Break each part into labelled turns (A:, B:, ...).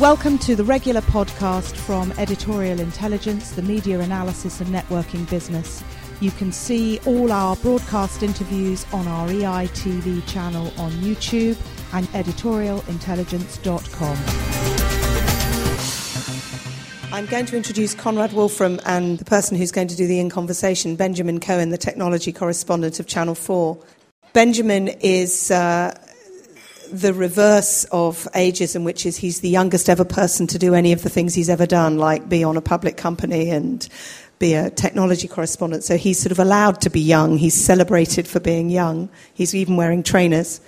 A: Welcome to the regular podcast from Editorial Intelligence, the media analysis and networking business. You can see all our broadcast interviews on our EI TV channel on YouTube and editorialintelligence.com. I'm going to introduce Conrad Wolfram and the person who's going to do the in conversation, Benjamin Cohen, the technology correspondent of Channel 4. Benjamin is uh, the reverse of ageism, which is he's the youngest ever person to do any of the things he's ever done, like be on a public company and be a technology correspondent. So he's sort of allowed to be young. He's celebrated for being young. He's even wearing trainers.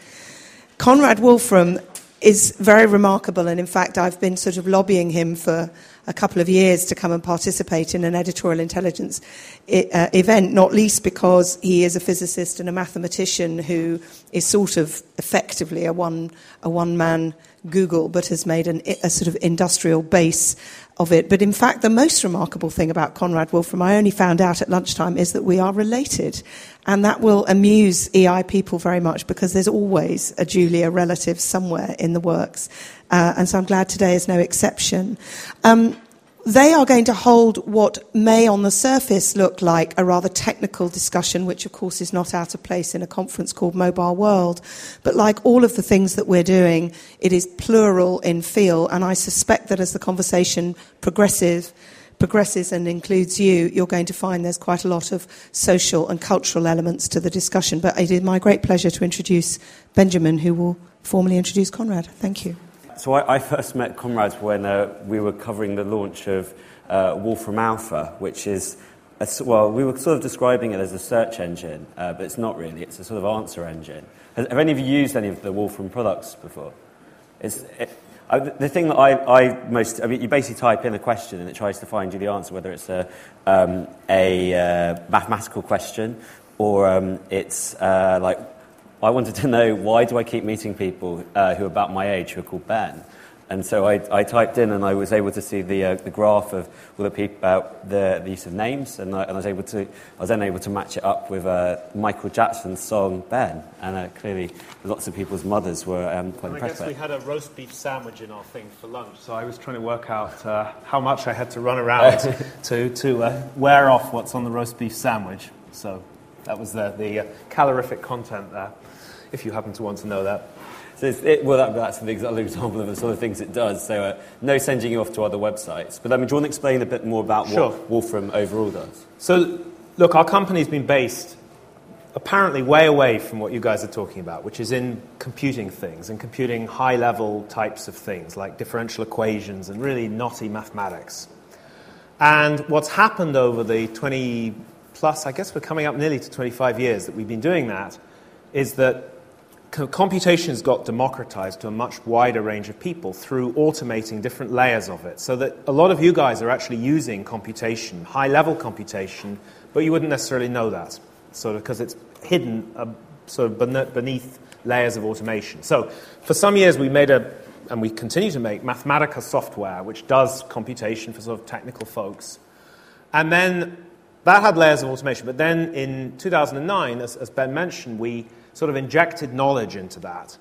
A: Conrad Wolfram is very remarkable, and in fact, I've been sort of lobbying him for a couple of years to come and participate in an editorial intelligence uh, event, not least because he is a physicist and a mathematician who is sort of effectively a one, a one man Google, but has made an, a sort of industrial base of it. But in fact, the most remarkable thing about Conrad Wolfram, I only found out at lunchtime, is that we are related. And that will amuse EI people very much because there's always a Julia relative somewhere in the works. Uh, and so I'm glad today is no exception. Um, they are going to hold what may on the surface look like a rather technical discussion, which of course is not out of place in a conference called Mobile World. But like all of the things that we're doing, it is plural in feel, and I suspect that as the conversation progresses, progresses and includes you, you're going to find there's quite a lot of social and cultural elements to the discussion. But it is my great pleasure to introduce Benjamin, who will formally introduce Conrad. Thank you.
B: So I, I first met Conrad when uh, we were covering the launch of uh, Wolfram Alpha, which is, a, well, we were sort of describing it as a search engine, uh, but it's not really. It's a sort of answer engine. Has, have any of you used any of the Wolfram products before? It's, it, uh, the thing that I, I, most, I mean, you basically type in a question and it tries to find you the answer, whether it's a, um, a uh, mathematical question or um, it's uh, like I wanted to know why do I keep meeting people uh, who are about my age who are called Ben? And so I, I typed in and I was able to see the, uh, the graph of all the people about the, the use of names, and I, and I, was able to I was then able to match it up with uh, Michael Jackson's song Ben, and uh, clearly lots of people's mothers were um, quite impressed.
C: I guess we had a roast beef sandwich in our thing for lunch, so I was trying to work out uh, how much I had to run around to to uh, wear off what's on the roast beef sandwich. So that was the, the uh, calorific content there if you happen to want to know that.
B: So it, well, that, that's an example of the sort of things it does. So uh, no sending you off to other websites. But I mean, do you want to explain a bit more about
C: sure.
B: what Wolfram overall does?
C: So, look, our company's been based apparently way away from what you guys are talking about, which is in computing things and computing high level types of things like differential equations and really knotty mathematics. And what's happened over the 20 plus, I guess we're coming up nearly to 25 years that we've been doing that, is that computation has got democratized to a much wider range of people through automating different layers of it. So that a lot of you guys are actually using computation, high level computation, but you wouldn't necessarily know that, sort of because it's hidden uh, sort of beneath layers of automation. So for some years we made a, and we continue to make, Mathematica software, which does computation for sort of technical folks. And then that had layers of automation. But then in 2009, as, as Ben mentioned, we sort of injected knowledge into that.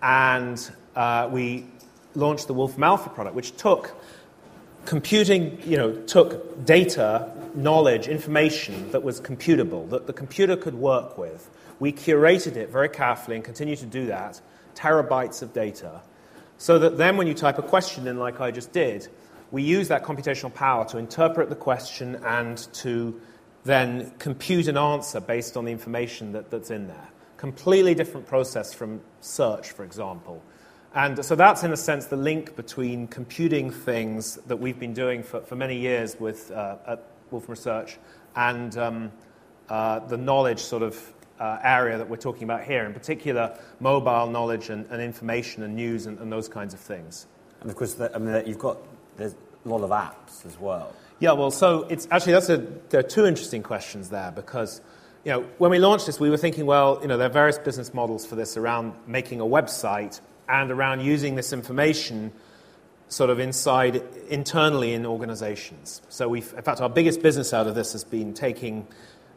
C: And uh, we launched the Wolfram Alpha product, which took computing, you know, took data, knowledge, information that was computable, that the computer could work with. We curated it very carefully and continue to do that, terabytes of data, so that then when you type a question in, like I just did, we use that computational power to interpret the question and to then compute an answer based on the information that, that's in there. Completely different process from search, for example. And so that's, in a sense, the link between computing things that we've been doing for, for many years with, uh, at Wolfram Research and um, uh, the knowledge sort of uh, area that we're talking about here, in particular, mobile knowledge and, and information and news and, and, those kinds of things.
B: And of course, the, I mean, you've got there's a lot of apps as well.
C: Yeah, well, so it's actually that's a, there are two interesting questions there because you know, when we launched this, we were thinking, well, you know, there are various business models for this around making a website and around using this information sort of inside internally in organizations. So we've, in fact, our biggest business out of this has been taking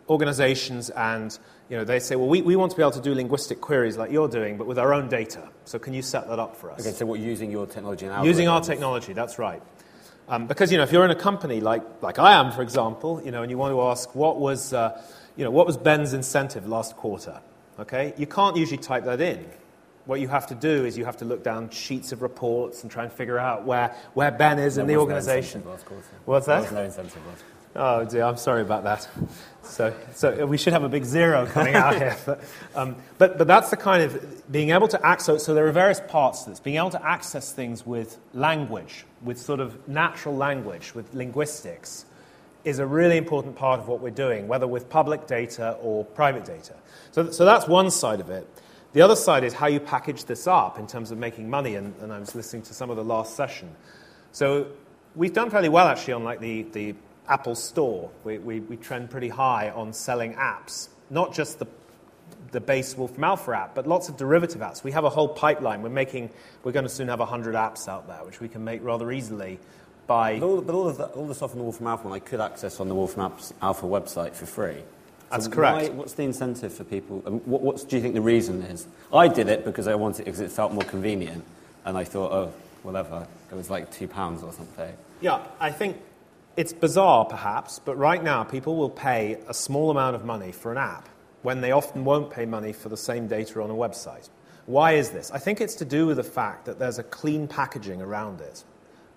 C: organizations and you know, they say, well, we, we want to be able to do linguistic queries like you're doing, but with our own data. So can you set that up for us?
B: Okay, so what, using your technology and
C: Using our technology, that's right. Um, because, you know, if you're in a company like, like I am, for example, you know, and you want to ask what was, uh, you know, what was Ben's incentive last quarter, okay? You can't usually type that in. What you have to do is you have to look down sheets of reports and try and figure out where, where Ben is in the organization.
B: No
C: What's that?
B: There was no incentive last
C: Oh dear, I'm sorry about that. So, so we should have a big zero coming out here. But, um, but, but that's the kind of being able to access. So there are various parts to this. Being able to access things with language, with sort of natural language, with linguistics, is a really important part of what we're doing, whether with public data or private data. So, so that's one side of it. The other side is how you package this up in terms of making money. And, and I was listening to some of the last session. So we've done fairly well actually on like the, the Apple Store. We, we, we, trend pretty high on selling apps, not just the, the base Wolfram Alpha app, but lots of derivative apps. We have a whole pipeline. We're, making, we're going to soon have 100 apps out there, which we can make rather easily by.
B: But all, but all, of, the, all the stuff on the Wolfram Alpha one I could access on the Wolf Wolfram Alpha website for free.
C: That's correct.
B: Why, what's the incentive for people? Um, what, what do you think the reason is? I did it because I wanted it because it felt more convenient, and I thought, oh, whatever. It was like two pounds or something.
C: Yeah, I think it's bizarre, perhaps, but right now people will pay a small amount of money for an app when they often won't pay money for the same data on a website. Why is this? I think it's to do with the fact that there's a clean packaging around it.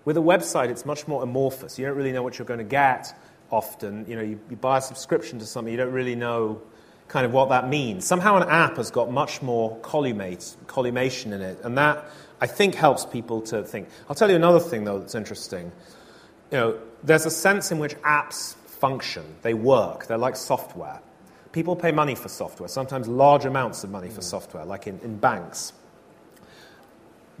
C: With a website, it's much more amorphous. You don't really know what you're going to get often. You know, you, you buy a subscription to something, you don't really know kind of what that means. Somehow an app has got much more collumate, collumation in it, and that, I think, helps people to think. I'll tell you another thing, though, that's interesting you know, there's a sense in which apps function, they work, they're like software. People pay money for software, sometimes large amounts of money for mm. software, like in, in banks.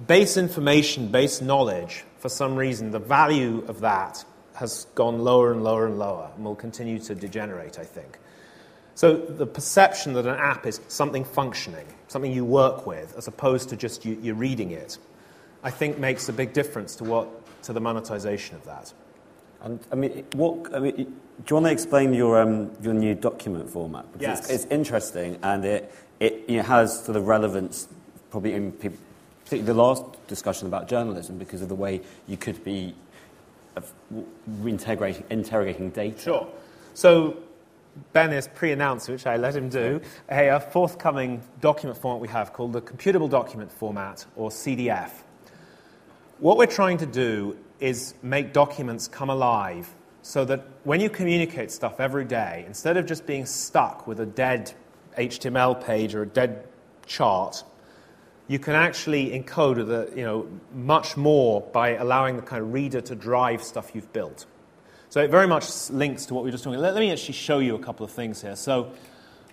C: Base information, base knowledge, for some reason, the value of that has gone lower and lower and lower and will continue to degenerate, I think. So the perception that an app is something functioning, something you work with, as opposed to just you, are reading it, I think makes a big difference to what to the monetization of that.
B: And I mean, what I mean, do you want to explain your um, your new document format?
C: Because yes.
B: it's, it's, interesting and it it you know, has sort of relevance probably in people, particularly the last discussion about journalism because of the way you could be uh, reintegrating interrogating data.
C: Sure. So Ben has pre-announced, which I let him do, a, a forthcoming document format we have called the Computable Document Format, or CDF. What we're trying to do is make documents come alive so that when you communicate stuff every day, instead of just being stuck with a dead HTML page or a dead chart, you can actually encode the, you know, much more by allowing the kind of reader to drive stuff you've built. So it very much links to what we were just talking about. Let, me actually show you a couple of things here. So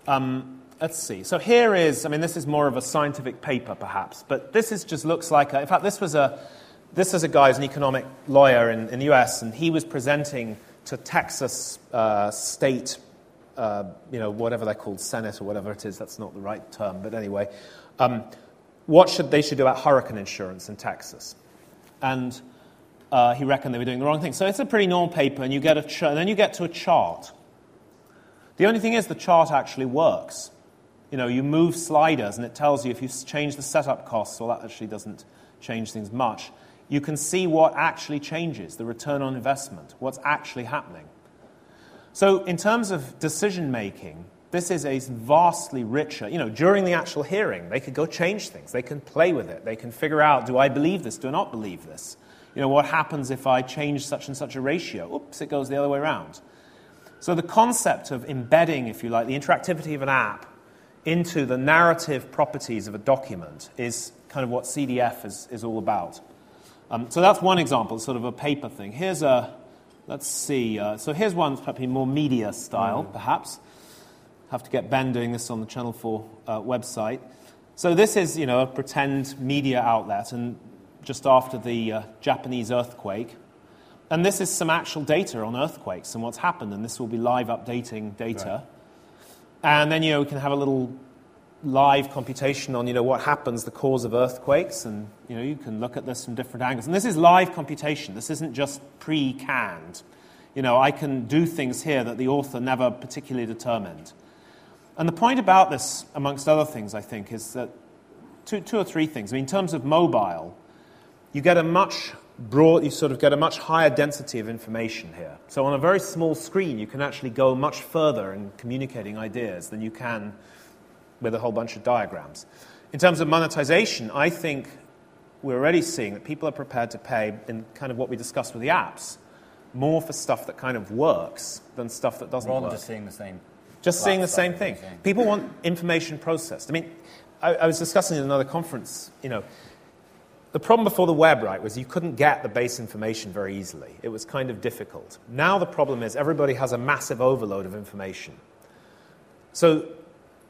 C: um, let's see. So here is, I mean, this is more of a scientific paper perhaps, but this is just looks like, a, in fact, this was a, this is a guy who's an economic lawyer in, in the US, and he was presenting to Texas uh, state, uh, you know, whatever they're called, Senate or whatever it is. That's not the right term, but anyway, um, what should they should do about hurricane insurance in Texas? And uh, he reckoned they were doing the wrong thing. So it's a pretty normal paper, and you get a ch- and then you get to a chart. The only thing is, the chart actually works. You know, you move sliders, and it tells you if you change the setup costs. Well, that actually doesn't change things much you can see what actually changes, the return on investment, what's actually happening. So, in terms of decision making, this is a vastly richer, you know, during the actual hearing, they could go change things. They can play with it. They can figure out do I believe this? Do I not believe this? You know, what happens if I change such and such a ratio? Oops, it goes the other way around. So, the concept of embedding, if you like, the interactivity of an app into the narrative properties of a document is kind of what CDF is, is all about. Um, so that's one example, sort of a paper thing. Here's a, let's see, uh, so here's one probably more media style, mm. perhaps. Have to get Ben doing this on the Channel 4 uh, website. So this is, you know, a pretend media outlet, and just after the uh, Japanese earthquake. And this is some actual data on earthquakes and what's happened, and this will be live updating data. Right. And then, you know, we can have a little live computation on you know, what happens, the cause of earthquakes, and you, know, you can look at this from different angles. And this is live computation. This isn't just pre-canned. You know, I can do things here that the author never particularly determined. And the point about this, amongst other things, I think, is that two, two or three things. I mean, in terms of mobile, you get a much broad, you sort of get a much higher density of information here. So on a very small screen, you can actually go much further in communicating ideas than you can with a whole bunch of diagrams. In terms of monetization, I think we're already seeing that people are prepared to pay in kind of what we discussed with the apps more for stuff that kind of works than stuff that doesn't
D: Rather
C: work.
D: than just seeing the same.
C: Just seeing the same thing. People want information processed. I mean, I, I was discussing in another conference, you know, the problem before the web, right, was you couldn't get the base information very easily. It was kind of difficult. Now the problem is everybody has a massive overload of information. So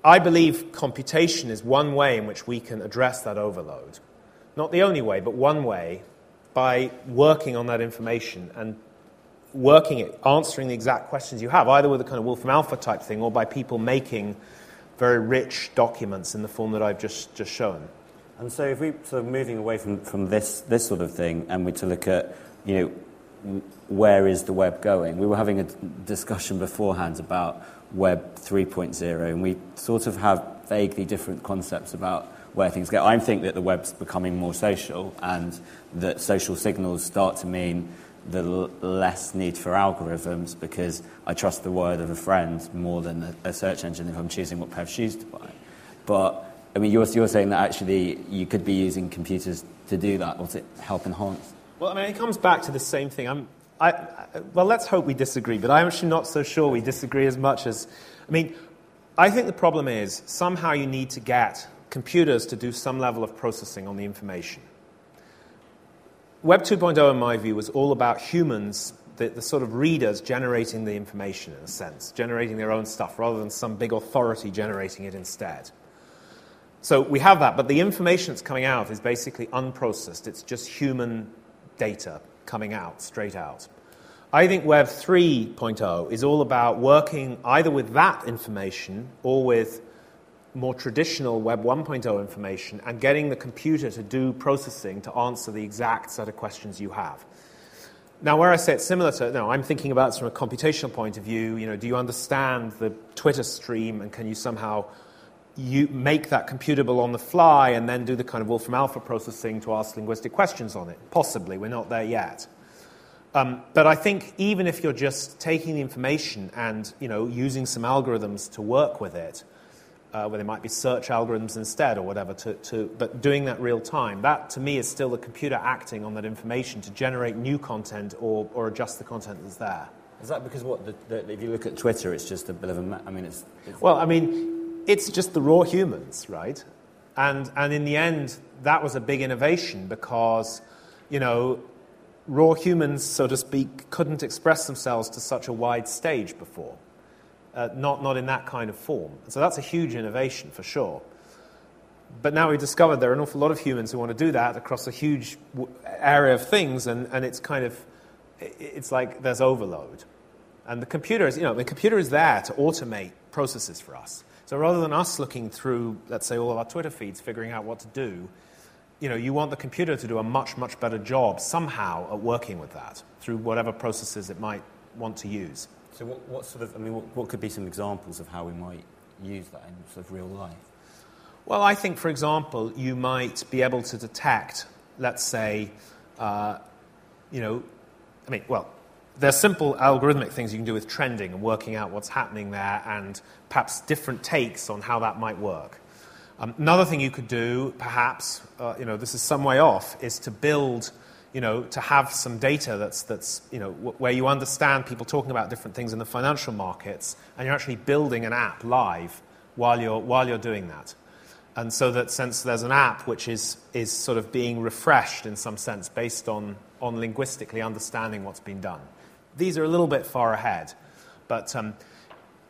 C: I believe computation is one way in which we can address that overload. Not the only way, but one way by working on that information and working it, answering the exact questions you have, either with a kind of Wolfram Alpha type thing or by people making very rich documents in the form that I've just, just shown.
B: And so, if we sort of moving away from, from this, this sort of thing, and we to look at, you know, where is the web going? We were having a discussion beforehand about Web 3.0, and we sort of have vaguely different concepts about where things go. I think that the web's becoming more social, and that social signals start to mean the l- less need for algorithms because I trust the word of a friend more than a, a search engine if I'm choosing what pair of shoes to buy. But I mean, you're, you're saying that actually you could be using computers to do that or to help enhance.
C: Well, I mean, it comes back to the same thing. I'm, I, well, let's hope we disagree, but I'm actually not so sure we disagree as much as. I mean, I think the problem is somehow you need to get computers to do some level of processing on the information. Web 2.0, in my view, was all about humans, the, the sort of readers generating the information, in a sense, generating their own stuff rather than some big authority generating it instead. So we have that, but the information that's coming out is basically unprocessed. It's just human data coming out, straight out. I think Web 3.0 is all about working either with that information or with more traditional Web 1.0 information and getting the computer to do processing to answer the exact set of questions you have. Now, where I say it's similar to, no, I'm thinking about it from a computational point of view. You know, do you understand the Twitter stream and can you somehow you make that computable on the fly and then do the kind of Wolfram Alpha processing to ask linguistic questions on it? Possibly, we're not there yet. Um, but I think even if you're just taking the information and you know using some algorithms to work with it, uh, where there might be search algorithms instead or whatever, to, to, but doing that real time, that to me is still the computer acting on that information to generate new content or, or adjust the content that's there.
B: Is that because what? The, the, if you look at Twitter, it's just a bit of a. ma- I mean, it's. it's
C: Well, I mean, it's just the raw humans, right? And, and in the end, that was a big innovation because, you know, raw humans, so to speak, couldn't express themselves to such a wide stage before, uh, not, not in that kind of form. So that's a huge innovation for sure. But now we've discovered there are an awful lot of humans who want to do that across a huge area of things, and, and it's kind of, it's like there's overload. And the computer is, you know, the computer is there to automate processes for us. So rather than us looking through, let's say, all of our Twitter feeds, figuring out what to do, you know, you want the computer to do a much, much better job somehow at working with that through whatever processes it might want to use.
B: so, what, what sort of? I mean, what, what could be some examples of how we might use that in sort of real life?
C: Well, I think, for example, you might be able to detect, let's say, uh, you know, I mean, well, there's simple algorithmic things you can do with trending and working out what's happening there and perhaps different takes on how that might work. Um, another thing you could do, perhaps, uh, you know, this is some way off, is to build, you know, to have some data that's, that's you know, w- where you understand people talking about different things in the financial markets and you're actually building an app live while you're, while you're doing that. And so that since there's an app which is, is sort of being refreshed in some sense based on, on linguistically understanding what's been done. These are a little bit far ahead. But um,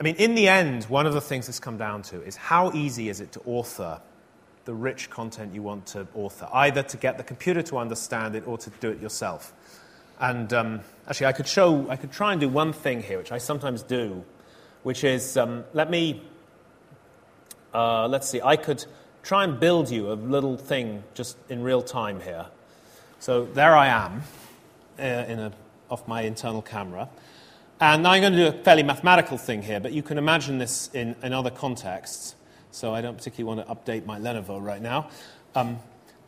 C: I mean, in the end, one of the things that's come down to is how easy is it to author the rich content you want to author, either to get the computer to understand it or to do it yourself. And um, actually, I could show, I could try and do one thing here, which I sometimes do, which is um, let me, uh, let's see, I could try and build you a little thing just in real time here. So there I am uh, in a, off my internal camera. And now I'm going to do a fairly mathematical thing here, but you can imagine this in, in other contexts. So I don't particularly want to update my Lenovo right now. Um,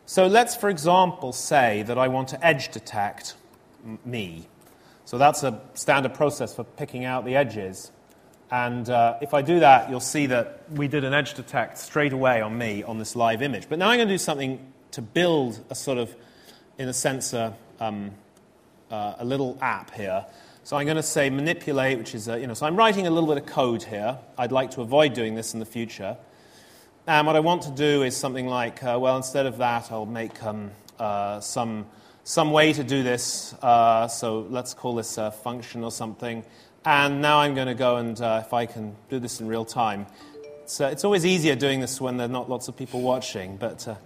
C: so let's, for example, say that I want to edge detect me. So that's a standard process for picking out the edges. And uh, if I do that, you'll see that we did an edge detect straight away on me on this live image. But now I'm going to do something to build a sort of, in a sense, a, um, uh, a little app here. So I'm going to say manipulate, which is, a, you know, so I'm writing a little bit of code here. I'd like to avoid doing this in the future. And what I want to do is something like, uh, well, instead of that, I'll make um, uh, some, some way to do this. Uh, so let's call this a function or something. And now I'm going to go and, uh, if I can do this in real time, uh, it's always easier doing this when there are not lots of people watching. But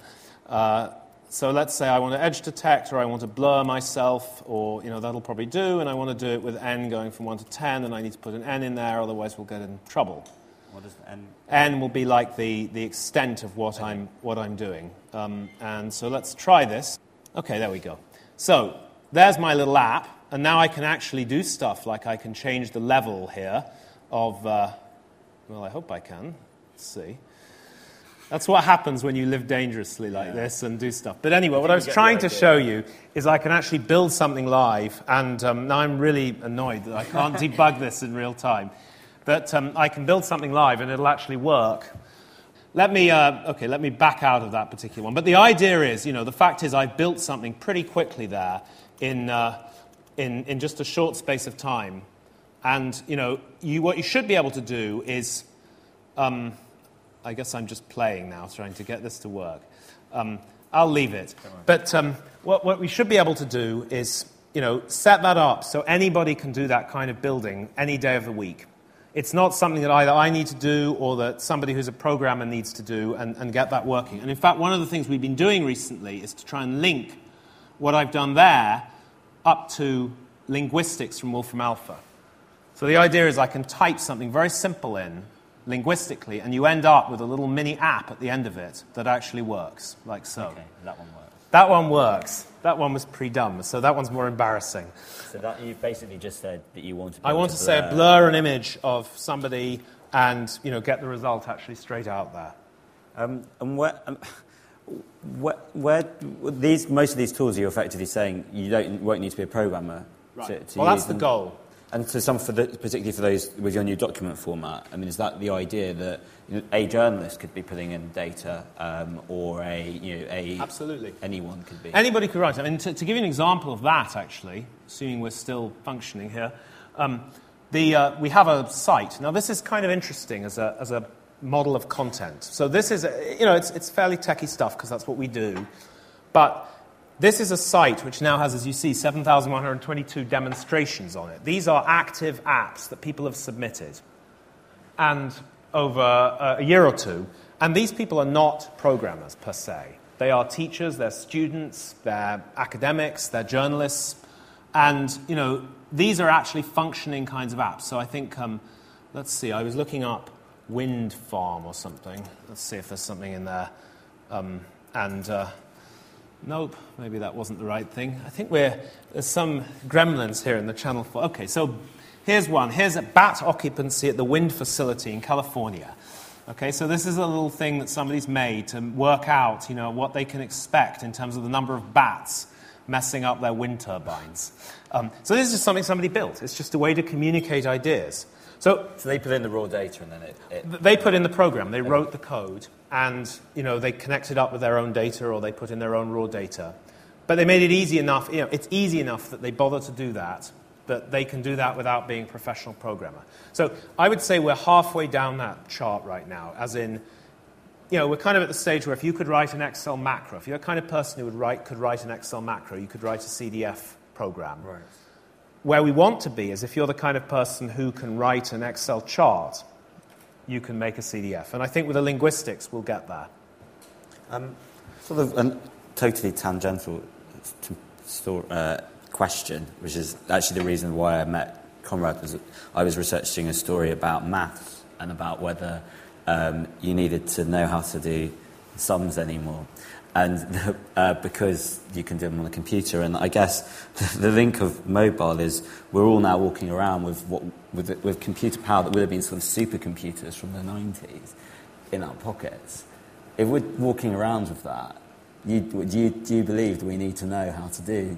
C: uh, so let's say I want to edge detect or I want to blur myself, or you know, that'll probably do, and I want to do it with n going from 1 to 10, and I need to put an n in there, otherwise we'll get in trouble.
B: What is n?
C: N will be like the, the extent of what I'm, what I'm doing. Um, and so let's try this. Okay, there we go. So there's my little app, and now I can actually do stuff like I can change the level here of, uh, well, I hope I can. Let's see. That's what happens when you live dangerously like yeah. this and do stuff. But anyway, what I was trying to show you is I can actually build something live, and um, now I'm really annoyed that I can't debug this in real time. But um, I can build something live and it'll actually work. Let me, uh, okay, let me back out of that particular one. But the idea is, you know, the fact is I've built something pretty quickly there in, uh, in, in just a short space of time. And, you know, you, what you should be able to do is, um, I guess I'm just playing now, trying to get this to work. Um, I'll leave it. But um, what, what we should be able to do is, you know, set that up so anybody can do that kind of building any day of the week. It's not something that either I need to do or that somebody who's a programmer needs to do and, and get that working. And in fact, one of the things we've been doing recently is to try and link what I've done there up to linguistics from Wolfram Alpha. So the idea is I can type something very simple in linguistically, and you end up with a little mini app at the end of it that actually works, like so.
B: Okay, that one works.
C: That one works. That one was pre dumb, so that one's more embarrassing.
B: So that you basically just said that you want to.
C: I want to, to say blur an image of somebody and you know get the result actually straight out there.
B: Um, and where, um, where, where, these most of these tools you're effectively saying you don't won't need to be a programmer.
C: Right.
B: To, to
C: well, that's them. the goal.
B: And to some, for the, particularly for those with your new document format, I mean, is that the idea that you know, a journalist could be putting in data, um, or a you know a
C: absolutely
B: anyone could be
C: anybody could write. I mean, to, to give you an example of that, actually, assuming we're still functioning here, um, the, uh, we have a site. Now, this is kind of interesting as a as a model of content. So this is you know it's it's fairly techy stuff because that's what we do, but this is a site which now has, as you see, 7,122 demonstrations on it. These are active apps that people have submitted. And over a year or two. And these people are not programmers per se. They are teachers, they're students, they're academics, they're journalists. And, you know, these are actually functioning kinds of apps. So I think, um, let's see, I was looking up wind farm or something. Let's see if there's something in there. Um, and uh, Nope, maybe that wasn't the right thing. I think we're, there's some gremlins here in the channel. For, okay, so here's one. Here's a bat occupancy at the wind facility in California. Okay, so this is a little thing that somebody's made to work out, you know, what they can expect in terms of the number of bats messing up their wind turbines. Um, so this is just something somebody built. It's just a way to communicate ideas. So,
B: so they put in the raw data and then it,
C: it... They put in the program. They wrote the code and you know, they connected up with their own data or they put in their own raw data. But they made it easy enough, you know, it's easy enough that they bother to do that, that they can do that without being a professional programmer. So I would say we're halfway down that chart right now, as in, you know, we're kind of at the stage where if you could write an Excel macro, if you're the kind of person who would write, could write an Excel macro, you could write a CDF program.
B: Right.
C: Where we want to be is if you're the kind of person who can write an Excel chart, you can make a CDF. And I think with the linguistics, we'll get there.
B: Um, sort of a totally tangential uh, question, which is actually the reason why I met Conrad. Was I was researching a story about maths and about whether um, you needed to know how to do sums anymore. And the, uh, because you can do them on a computer. And I guess the, the, link of mobile is we're all now walking around with, what, with, with computer power that would have been sort of supercomputers from the 90s in our pockets. If we're walking around with that, you, do, you, do you believe that we need to know how to do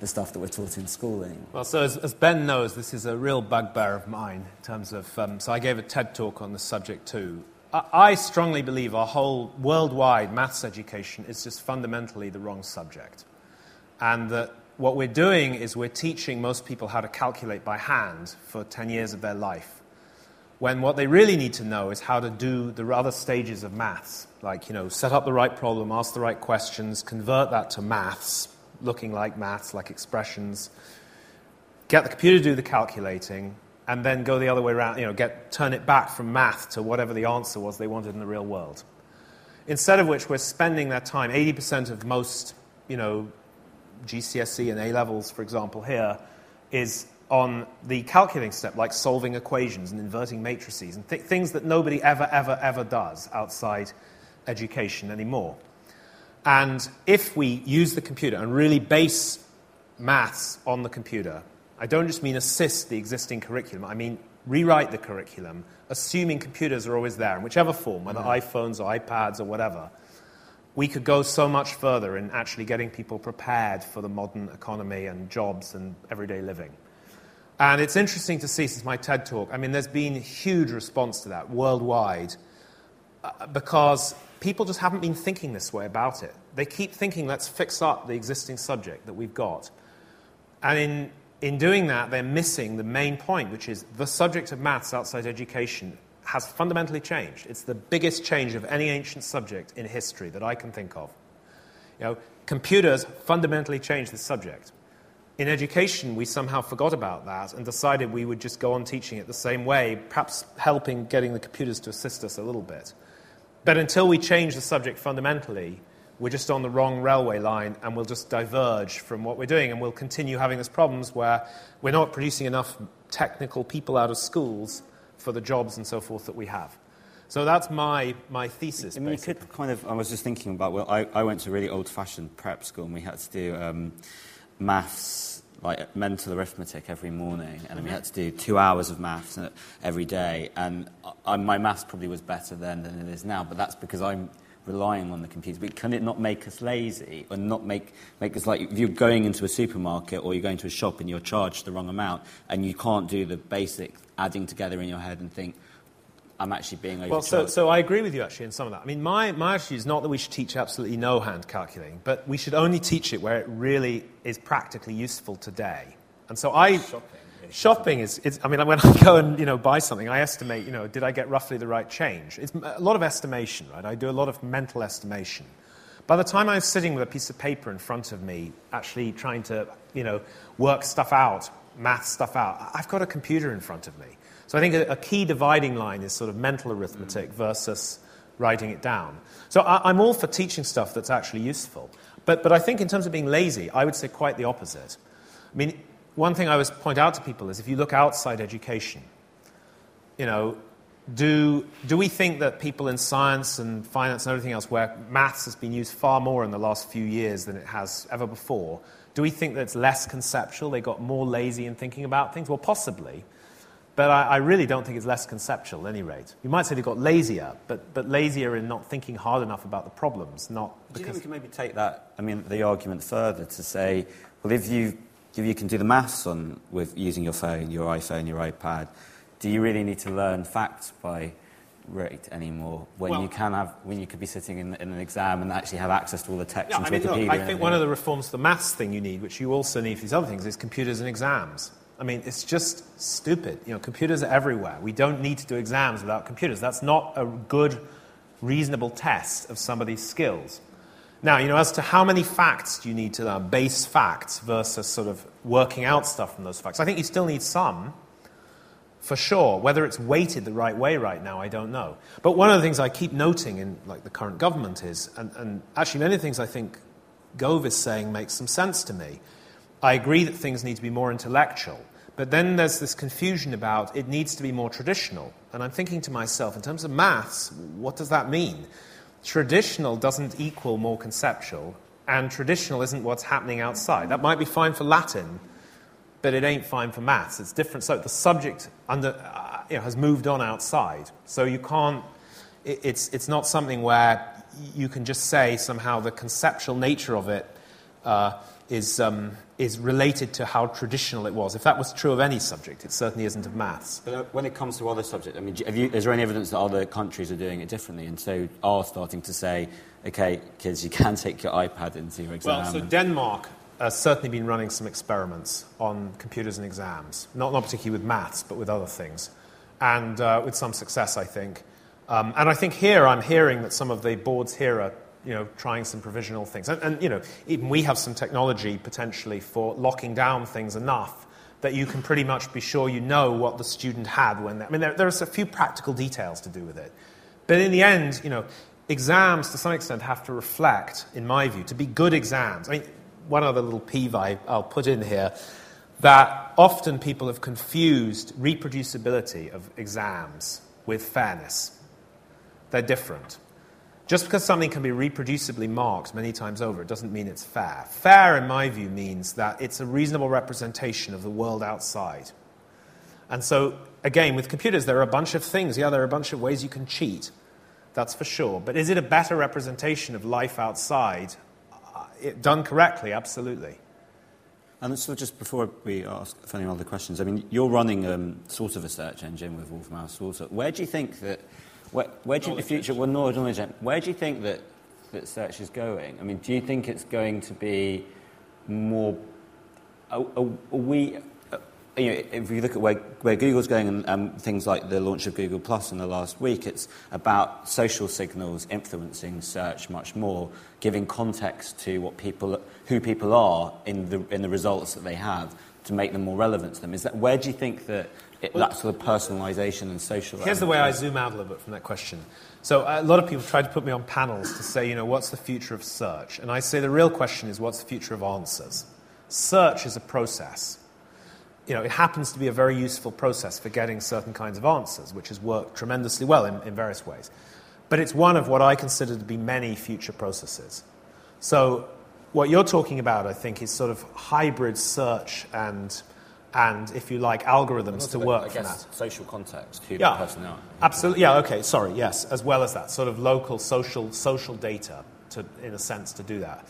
B: the stuff that we're taught in schooling?
C: Well, so as, as Ben knows, this is a real bugbear of mine in terms of. Um, so I gave a TED talk on this subject too. I strongly believe our whole worldwide maths education is just fundamentally the wrong subject. And that what we're doing is we're teaching most people how to calculate by hand for 10 years of their life. When what they really need to know is how to do the other stages of maths, like, you know, set up the right problem, ask the right questions, convert that to maths, looking like maths, like expressions, get the computer to do the calculating, and then go the other way around, you know, get, turn it back from math to whatever the answer was they wanted in the real world. Instead of which, we're spending that time, 80% of most, you know, GCSE and A levels, for example, here, is on the calculating step, like solving equations and inverting matrices and th- things that nobody ever, ever, ever does outside education anymore. And if we use the computer and really base maths on the computer, I don't just mean assist the existing curriculum, I mean rewrite the curriculum, assuming computers are always there in whichever form, whether mm-hmm. iPhones or iPads or whatever. We could go so much further in actually getting people prepared for the modern economy and jobs and everyday living. And it's interesting to see since my TED talk, I mean, there's been a huge response to that worldwide uh, because people just haven't been thinking this way about it. They keep thinking, let's fix up the existing subject that we've got. And in in doing that, they're missing the main point, which is the subject of maths outside education has fundamentally changed. It's the biggest change of any ancient subject in history that I can think of. You know, computers fundamentally changed the subject. In education, we somehow forgot about that and decided we would just go on teaching it the same way, perhaps helping getting the computers to assist us a little bit. But until we change the subject fundamentally, we're just on the wrong railway line and we'll just diverge from what we're doing and we'll continue having these problems where we're not producing enough technical people out of schools for the jobs and so forth that we have. So that's my, my thesis.
B: I mean, you could kind of, I was just thinking about, well, I, I went to a really old fashioned prep school and we had to do um, maths, like mental arithmetic every morning. And we had to do two hours of maths every day. And I, my maths probably was better then than it is now, but that's because I'm relying on the computer, but can it not make us lazy or not make, make us like if you're going into a supermarket or you're going to a shop and you're charged the wrong amount and you can't do the basic adding together in your head and think, I'm actually being overcharged.
C: Well, so, so I agree with you actually in some of that. I mean, my, my attitude is not that we should teach absolutely no hand calculating, but we should only teach it where it really is practically useful today. And so I. Shopping Shopping is, is, I mean, when I go and you know, buy something, I estimate, you know, did I get roughly the right change? It's a lot of estimation, right? I do a lot of mental estimation. By the time I'm sitting with a piece of paper in front of me, actually trying to, you know, work stuff out, math stuff out, I've got a computer in front of me. So I think a, a key dividing line is sort of mental arithmetic mm. versus writing it down. So I, I'm all for teaching stuff that's actually useful. But, but I think in terms of being lazy, I would say quite the opposite. I mean, one thing I always point out to people is if you look outside education, you know, do, do we think that people in science and finance and everything else, where maths has been used far more in the last few years than it has ever before, do we think that it's less conceptual? They got more lazy in thinking about things? Well, possibly. But I, I, really don't think it's less conceptual, at any rate. You might say they got lazier, but, but lazier in not thinking hard enough about the problems, not
B: because... Do you think we can maybe take that, I mean, the argument further to say, well, if you you can do the maths on with using your phone, your iPhone, your iPad, do you really need to learn facts by rote anymore when well, you can have when you could be sitting in, in, an exam and actually have access to all the text
C: yeah,
B: and
C: I mean,
B: Wikipedia?
C: Look, I think one of the reforms to the maths thing you need, which you also need for these other things, is computers and exams. I mean, it's just stupid. You know, computers are everywhere. We don't need to do exams without computers. That's not a good, reasonable test of somebody's skills. Now, you know, as to how many facts do you need to learn, base facts versus sort of working out stuff from those facts, I think you still need some, for sure. Whether it's weighted the right way right now, I don't know. But one of the things I keep noting in like the current government is, and, and actually many of the things I think Gove is saying makes some sense to me. I agree that things need to be more intellectual, but then there's this confusion about it needs to be more traditional. And I'm thinking to myself, in terms of maths, what does that mean? Traditional doesn't equal more conceptual, and traditional isn't what's happening outside. That might be fine for Latin, but it ain't fine for maths. It's different. So the subject under, uh, you know, has moved on outside. So you can't, it, it's, it's not something where you can just say somehow the conceptual nature of it uh, is um, is related to how traditional it was. If that was true of any subject, it certainly isn't of maths.
B: But uh, when it comes to other subjects, I mean, you, is there any evidence that other countries are doing it differently and so are starting to say, okay, kids, you can take your iPad into your exam?
C: Well, so Denmark has certainly been running some experiments on computers and exams, not, not particularly with maths, but with other things, and uh, with some success, I think. Um, and I think here I'm hearing that some of the boards here are you know, trying some provisional things. And, and, you know, even we have some technology potentially for locking down things enough that you can pretty much be sure you know what the student had when they, I mean, there, there's a few practical details to do with it. But in the end, you know, exams to some extent have to reflect, in my view, to be good exams. I mean, one other little peeve I, I'll put in here that often people have confused reproducibility of exams with fairness. They're different. Just because something can be reproducibly marked many times over, doesn't mean it's fair. Fair, in my view, means that it's a reasonable representation of the world outside. And so, again, with computers, there are a bunch of things. Yeah, there are a bunch of ways you can cheat. That's for sure. But is it a better representation of life outside? Uh, it, done correctly, absolutely.
B: And so, just before we ask any other questions, I mean, you're running um, sort of a search engine with Wolfram Alpha. Where do you think that where, where do you, the future, well, not knowledge, where do you think that, that search is going? I mean, do you think it's going to be more, are, are we, uh, you know, if you look at where, where Google's going and um, things like the launch of Google Plus in the last week, it's about social signals influencing search much more, giving context to what people, who people are in the, in the results that they have to make them more relevant to them. Is that, where do you think that it, that sort of personalisation and social.
C: Here's the way I zoom out a little bit from that question. So a lot of people try to put me on panels to say, you know, what's the future of search? And I say the real question is, what's the future of answers? Search is a process. You know, it happens to be a very useful process for getting certain kinds of answers, which has worked tremendously well in, in various ways. But it's one of what I consider to be many future processes. So what you're talking about, I think, is sort of hybrid search and and, if you like, algorithms to work
B: from
C: that.
B: Social context, who
C: yeah,
B: the person are.
C: Absolutely. Yeah. Okay. Sorry. Yes. As well as that, sort of local social social data, to, in a sense, to do that.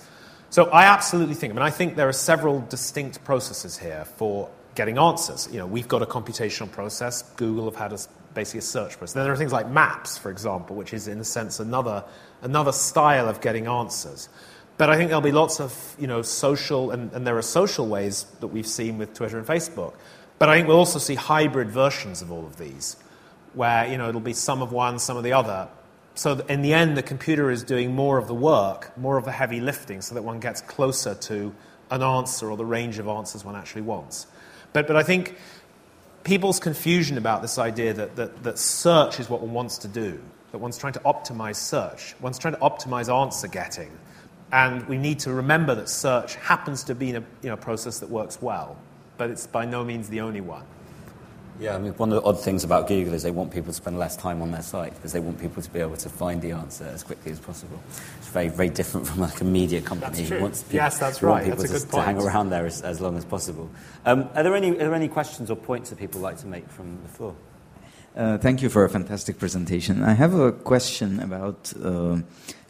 C: So I absolutely think. I mean, I think there are several distinct processes here for getting answers. You know, we've got a computational process. Google have had a, basically a search process. Then there are things like maps, for example, which is in a sense another another style of getting answers. But I think there'll be lots of you know, social, and, and there are social ways that we've seen with Twitter and Facebook. But I think we'll also see hybrid versions of all of these, where you know, it'll be some of one, some of the other. So in the end, the computer is doing more of the work, more of the heavy lifting, so that one gets closer to an answer or the range of answers one actually wants. But, but I think people's confusion about this idea that, that, that search is what one wants to do, that one's trying to optimize search, one's trying to optimize answer getting and we need to remember that search happens to be a you know, process that works well, but it's by no means the only one.
B: Yeah, I mean, one of the odd things about Google is they want people to spend less time on their site because they want people to be able to find the answer as quickly as possible. It's very, very different from like a media company that's
C: who
B: wants people,
C: yes, that's right.
B: people
C: that's
B: to, to, hang around there as, as long as possible. Um, are, there any, are there any questions or points that people like to make from the floor?
D: Uh, thank you for a fantastic presentation. I have a question about uh,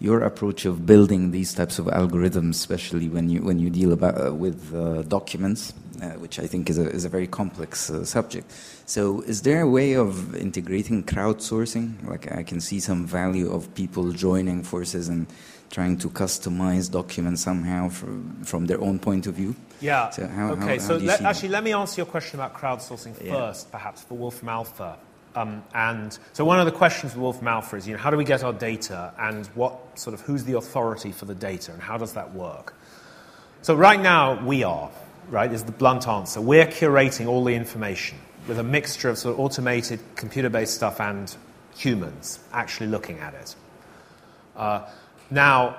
D: your approach of building these types of algorithms, especially when you when you deal about, uh, with uh, documents, uh, which I think is a is a very complex uh, subject. So, is there a way of integrating crowdsourcing? Like, I can see some value of people joining forces and trying to customize documents somehow from, from their own point of view.
C: Yeah. So how, okay. How, how so let, actually, let me answer your question about crowdsourcing yeah. first, perhaps for Wolfram Alpha. Um, and so one of the questions with Wolf Alpha is, you know, how do we get our data and what sort of, who's the authority for the data and how does that work? So right now, we are, right, is the blunt answer. We're curating all the information with a mixture of sort of automated computer-based stuff and humans actually looking at it. Uh, now,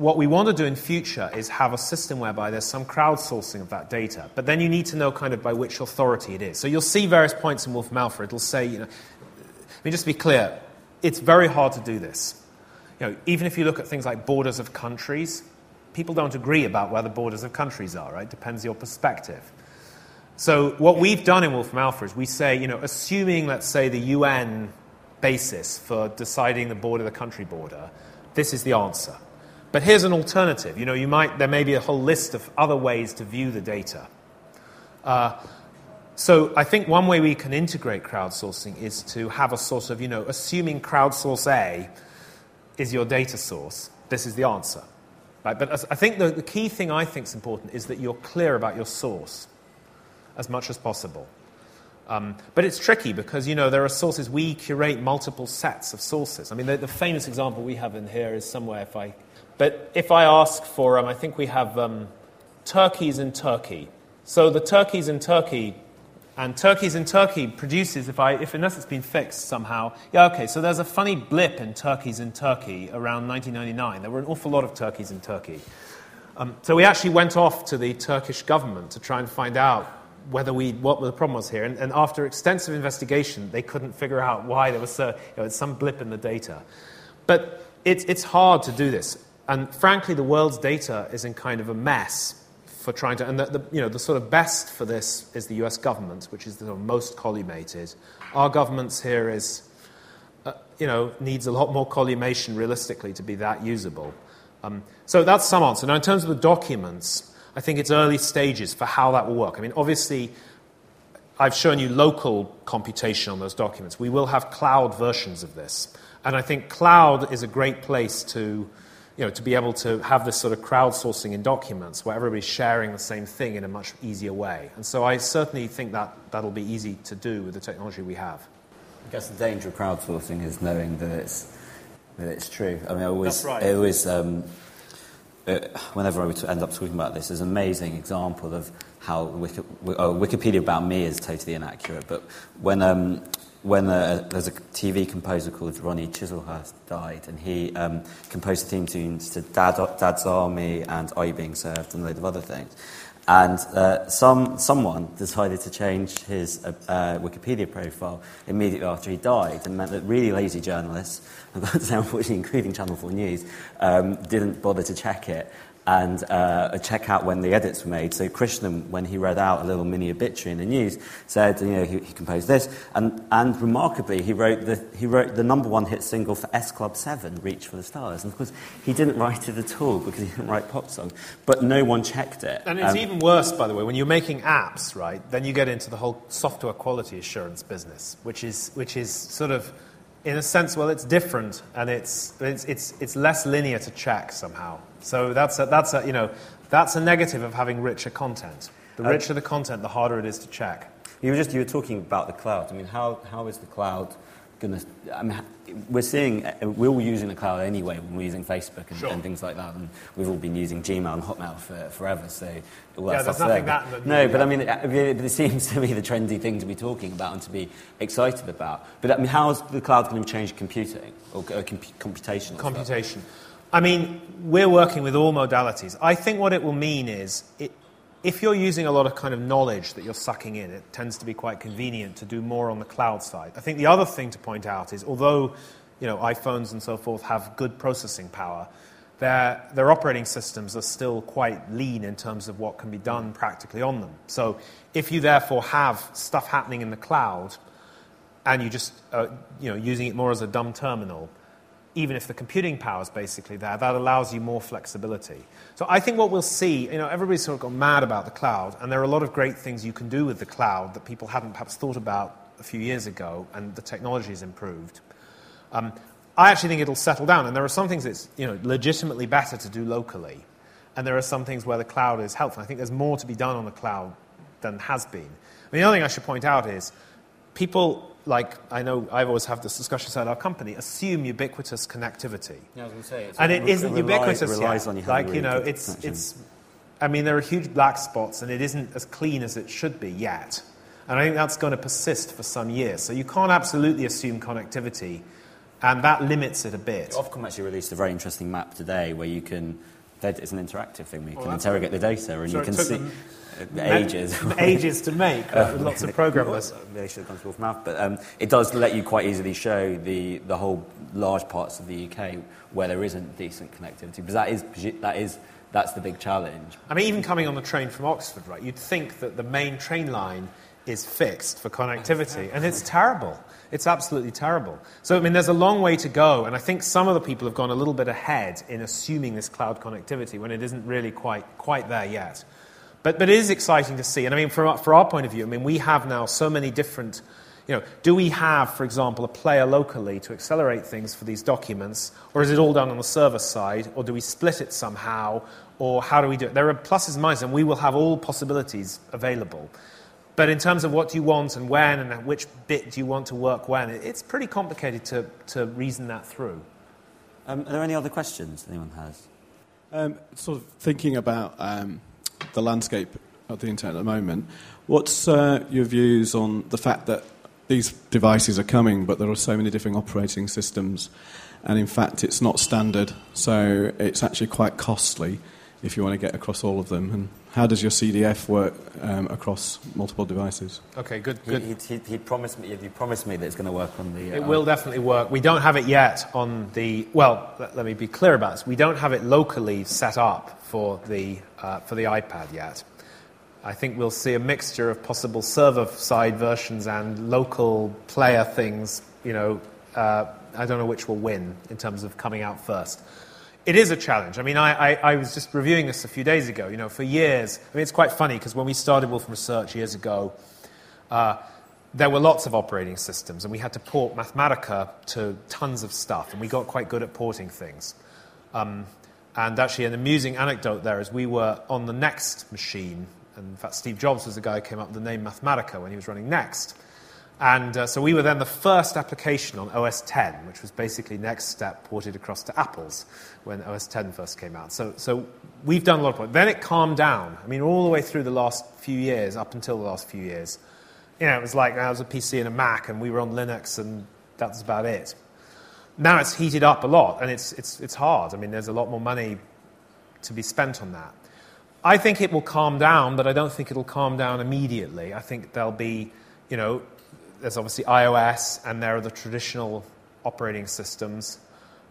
C: what we want to do in future is have a system whereby there's some crowdsourcing of that data, but then you need to know kind of by which authority it is. So you'll see various points in Wolfram Alpha. It'll say, you know, I mean, just to be clear, it's very hard to do this. you know, even if you look at things like borders of countries, people don't agree about where the borders of countries are, right? Depends your perspective. So what we've done in Wolfram Alpha is we say, you know, assuming, let's say, the UN basis for deciding the border, the country border, this is the answer. But here's an alternative. You know, you might, there may be a whole list of other ways to view the data. Uh, so I think one way we can integrate crowdsourcing is to have a sort of, you know, assuming crowdsource A is your data source, this is the answer. Right? But I think the, the key thing I think is important is that you're clear about your source as much as possible. Um, but it's tricky because, you know, there are sources, we curate multiple sets of sources. I mean, the, the famous example we have in here is somewhere if I, but if I ask for, um, I think we have um, turkeys in Turkey. So the turkeys in Turkey and turkeys in Turkey produces, if, I, if unless it's been fixed somehow, yeah, okay, so there's a funny blip in turkeys in Turkey around 1999. There were an awful lot of turkeys in Turkey. Um, so we actually went off to the Turkish government to try and find out whether we, what the problem was here. And, and after extensive investigation, they couldn't figure out why there was a, you know, some blip in the data. But it's, it's hard to do this. And frankly, the world's data is in kind of a mess for trying to, and the, the, you know, the sort of best for this is the US government, which is the sort of most collimated. Our government's here is, uh, you know, needs a lot more collimation realistically to be that usable. Um, so that's some answer. Now, in terms of the documents, I think it's early stages for how that will work. I mean, obviously, I've shown you local computation on those documents. We will have cloud versions of this. And I think cloud is a great place to you know, to be able to have this sort of crowdsourcing in documents where everybody's sharing the same thing in a much easier way. And so I certainly think that that'll be easy to do with the technology we have.
B: I guess the danger of crowdsourcing is knowing that it's, that it's true. I mean, I always,
C: right.
B: always um, it, whenever I end up talking about this, there's an amazing example of how Wiki, oh, Wikipedia about me is totally inaccurate. But when um, when uh, there's a TV composer called Ronnie Hazlehurst died, and he um, composed the theme tunes to Dad, Dad's Army and Are You Being Served and a load of other things. And uh, some, someone decided to change his uh, uh, Wikipedia profile immediately after he died, and meant that really lazy journalists, unfortunately including Channel 4 News, um, didn't bother to check it and uh, check out when the edits were made. So Krishnan, when he read out a little mini obituary in the news, said, you know, he, he composed this, and, and remarkably, he wrote, the, he wrote the number one hit single for S Club 7, Reach for the Stars. And of course, he didn't write it at all because he didn't write pop songs, but no one checked it.
C: And it's um, even worse, by the way, when you're making apps, right, then you get into the whole software quality assurance business, which is, which is sort of in a sense, well, it's different and it's, it's, it's, it's less linear to check somehow. So that's a, that's, a, you know, that's a negative of having richer content. The uh, richer the content, the harder it is to check.
B: You were just you were talking about the cloud. I mean, how, how is the cloud going to? I mean, we're seeing we're all using the cloud anyway when we're using Facebook and,
C: sure.
B: and, things like that, and we've all been using Gmail and Hotmail for, forever. So
C: all yeah, there's nothing
B: there.
C: that.
B: no, but I mean, it, it, seems to be the trendy thing to be talking about and to be excited about. But I mean, how is the cloud going to change computing or uh, comp- computation?
C: Computation. Stuff? I mean, we're working with all modalities. I think what it will mean is it, if you're using a lot of kind of knowledge that you're sucking in, it tends to be quite convenient to do more on the cloud side. I think the other thing to point out is although you know, iPhones and so forth have good processing power, their, their operating systems are still quite lean in terms of what can be done practically on them. So if you therefore have stuff happening in the cloud and you just uh, you know, using it more as a dumb terminal, even if the computing power is basically there, that allows you more flexibility. So I think what we'll see, you know, everybody's sort of gone mad about the cloud, and there are a lot of great things you can do with the cloud that people hadn't perhaps thought about a few years ago, and the technology has improved. Um, I actually think it'll settle down, and there are some things that's you know, legitimately better to do locally, and there are some things where the cloud is helpful. I think there's more to be done on the cloud than has been. And the other thing I should point out is people like I know I've always had this discussion inside our company, assume ubiquitous connectivity.
B: Yeah, I was going to say,
C: and it isn't
B: it
C: ubiquitous
B: relies
C: yet.
B: On you
C: like you know, it's connection. it's. I mean, there are huge black spots, and it isn't as clean as it should be yet. And I think that's going to persist for some years. So you can't absolutely assume connectivity, and that limits it a bit.
B: Ofcom actually released a very interesting map today where you can It's an interactive thing. We
C: Well,
B: can
C: that's
B: interrogate the data, and you can see ages.
C: ages to make uh, with lots of programmers.
B: Maybe I should have gone to Wolf Mouth, but um, it does let you quite easily show the, the whole large parts of the UK where there isn't decent connectivity, because that is that is that's the big challenge.
C: I mean, even coming on the train from Oxford, right, you'd think that the main train line is fixed for connectivity, and it's terrible. It's absolutely terrible. So, I mean, there's a long way to go, and I think some of the people have gone a little bit ahead in assuming this cloud connectivity when it isn't really quite, quite there yet. But, but it is exciting to see. And I mean, from, for our point of view, I mean, we have now so many different. You know, do we have, for example, a player locally to accelerate things for these documents, or is it all done on the server side, or do we split it somehow, or how do we do it? There are pluses and minuses, and we will have all possibilities available. But in terms of what do you want and when and at which bit do you want to work when, it's pretty complicated to, to reason that through.
B: Um, are there any other questions anyone has?
E: Um, sort of thinking about um, the landscape of the internet at the moment, what's uh, your views on the fact that these devices are coming, but there are so many different operating systems, and in fact, it's not standard, so it's actually quite costly if you want to get across all of them. And how does your CDF work um, across multiple devices?
C: Okay, good,
B: He,
C: good.
B: he, he, he promised me. He promised me that it's going to work on the. Uh,
C: It will definitely work. We don't have it yet on the. Well, let, let me be clear about this. We don't have it locally set up for the, uh, for the iPad yet. I think we'll see a mixture of possible server side versions and local player things. You know, uh, I don't know which will win in terms of coming out first. It is a challenge. I mean, I, I, I was just reviewing this a few days ago. You know, for years, I mean, it's quite funny because when we started Wolfram Research years ago, uh, there were lots of operating systems, and we had to port Mathematica to tons of stuff, and we got quite good at porting things. Um, and actually, an amusing anecdote there is we were on the Next machine, and in fact, Steve Jobs was the guy who came up with the name Mathematica when he was running Next. And uh, so we were then the first application on OS 10, which was basically Next Step ported across to Apple's when OS 10 first came out. So, so we've done a lot of work. Then it calmed down. I mean, all the way through the last few years, up until the last few years, you know, it was like I was a PC and a Mac, and we were on Linux, and that's about it. Now it's heated up a lot, and it's, it's, it's hard. I mean, there's a lot more money to be spent on that. I think it will calm down, but I don't think it'll calm down immediately. I think there'll be, you know, there's obviously iOS, and there are the traditional operating systems.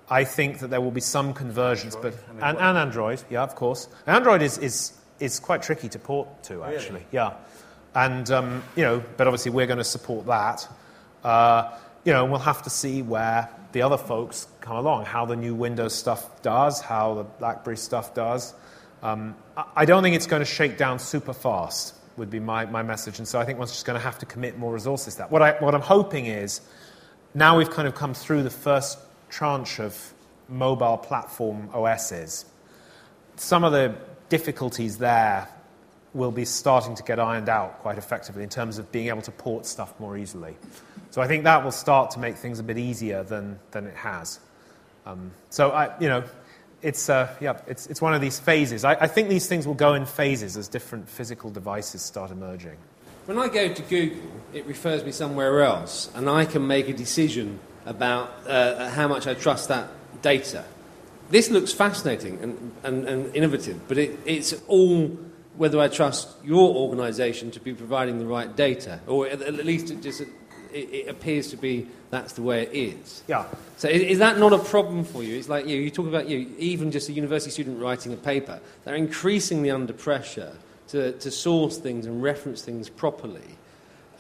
C: I think that there will be some convergence, but and, and Android, yeah, of course. Android is, is, is quite tricky to port to, actually, yeah. And um, you know, but obviously we're going to support that. Uh, you know, and we'll have to see where the other folks come along, how the new Windows stuff does, how the BlackBerry stuff does. Um, I- I don't think it's going to shake down super fast. Would be my, my message, and so I think one's just going to have to commit more resources. to that what I what I'm hoping is now we've kind of come through the first tranche of mobile platform OSs. Some of the difficulties there will be starting to get ironed out quite effectively in terms of being able to port stuff more easily. So I think that will start to make things a bit easier than, than it has. Um, so I, you know, it's, uh, yeah, it's, it's one of these phases. I, I think these things will go in phases as different physical devices start emerging.
F: When I go to Google, it refers me somewhere else, and I can make a decision about uh, how much I trust that data. This looks fascinating and, and, and innovative, but it, it's all whether I trust your organisation to be providing the right data, or at, least it just it, it appears to be that's the way it is.
C: Yeah.
F: So is, is that not a problem for you? It's like you, you talk about you, even just a university student writing a paper. They're increasingly under pressure to, to source things and reference things properly.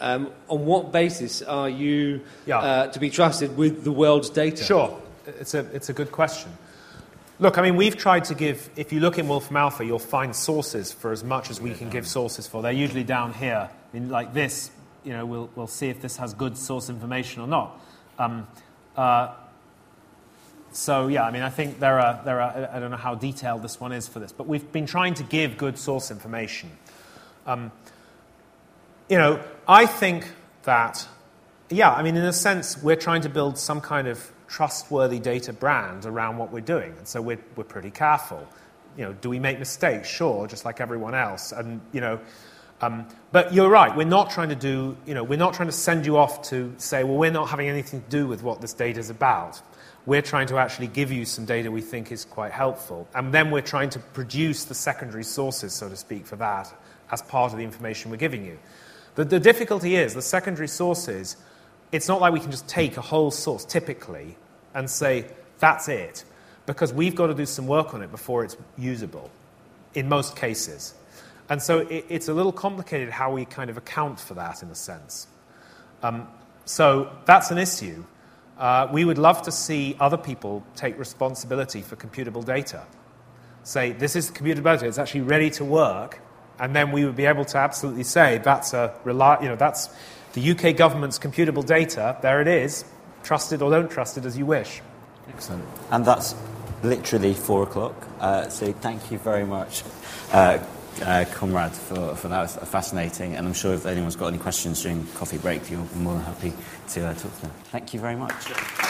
F: Um, on what basis are you
C: Yeah.
F: uh, to be trusted with the world's data?
C: Sure, it's a, it's a good question. Look, I mean, we've tried to give, if you look in Wolfram Alpha, you'll find sources for as much as we can give sources for. They're usually down here. I mean, like this, you know, we'll, we'll see if this has good source information or not. Um, uh, so, yeah, I mean, I think there are, there are, I don't know how detailed this one is for this, but we've been trying to give good source information. Um, you know, I think that, yeah, I mean, in a sense, we're trying to build some kind of trustworthy data brand around what we're doing. And so we're, we're pretty careful. You know, do we make mistakes? Sure, just like everyone else. And, you know, um, but you're right, we're not trying to do, you know, we're not trying to send you off to say, well, we're not having anything to do with what this data is about. We're trying to actually give you some data we think is quite helpful. And then we're trying to produce the secondary sources, so to speak, for that as part of the information we're giving you. The, the difficulty is the secondary sources, it's not like we can just take a whole source typically and say, that's it, because we've got to do some work on it before it's usable in most cases. And so it, it's a little complicated how we kind of account for that in a sense. Um, so that's an issue. Uh, we would love to see other people take responsibility for computable data. Say, this is computable data, it's actually ready to work, and then we would be able to absolutely say that's a reli- you know that's the UK government's computable data. There it is. Trust it or don't trust it as you wish.
B: Excellent. And that's literally four o'clock. Uh, so thank you very much, uh, uh, Conrad, for, for that. was fascinating. And I'm sure if anyone's got any questions during coffee break, you're more than happy to uh, talk to them. Thank you very much.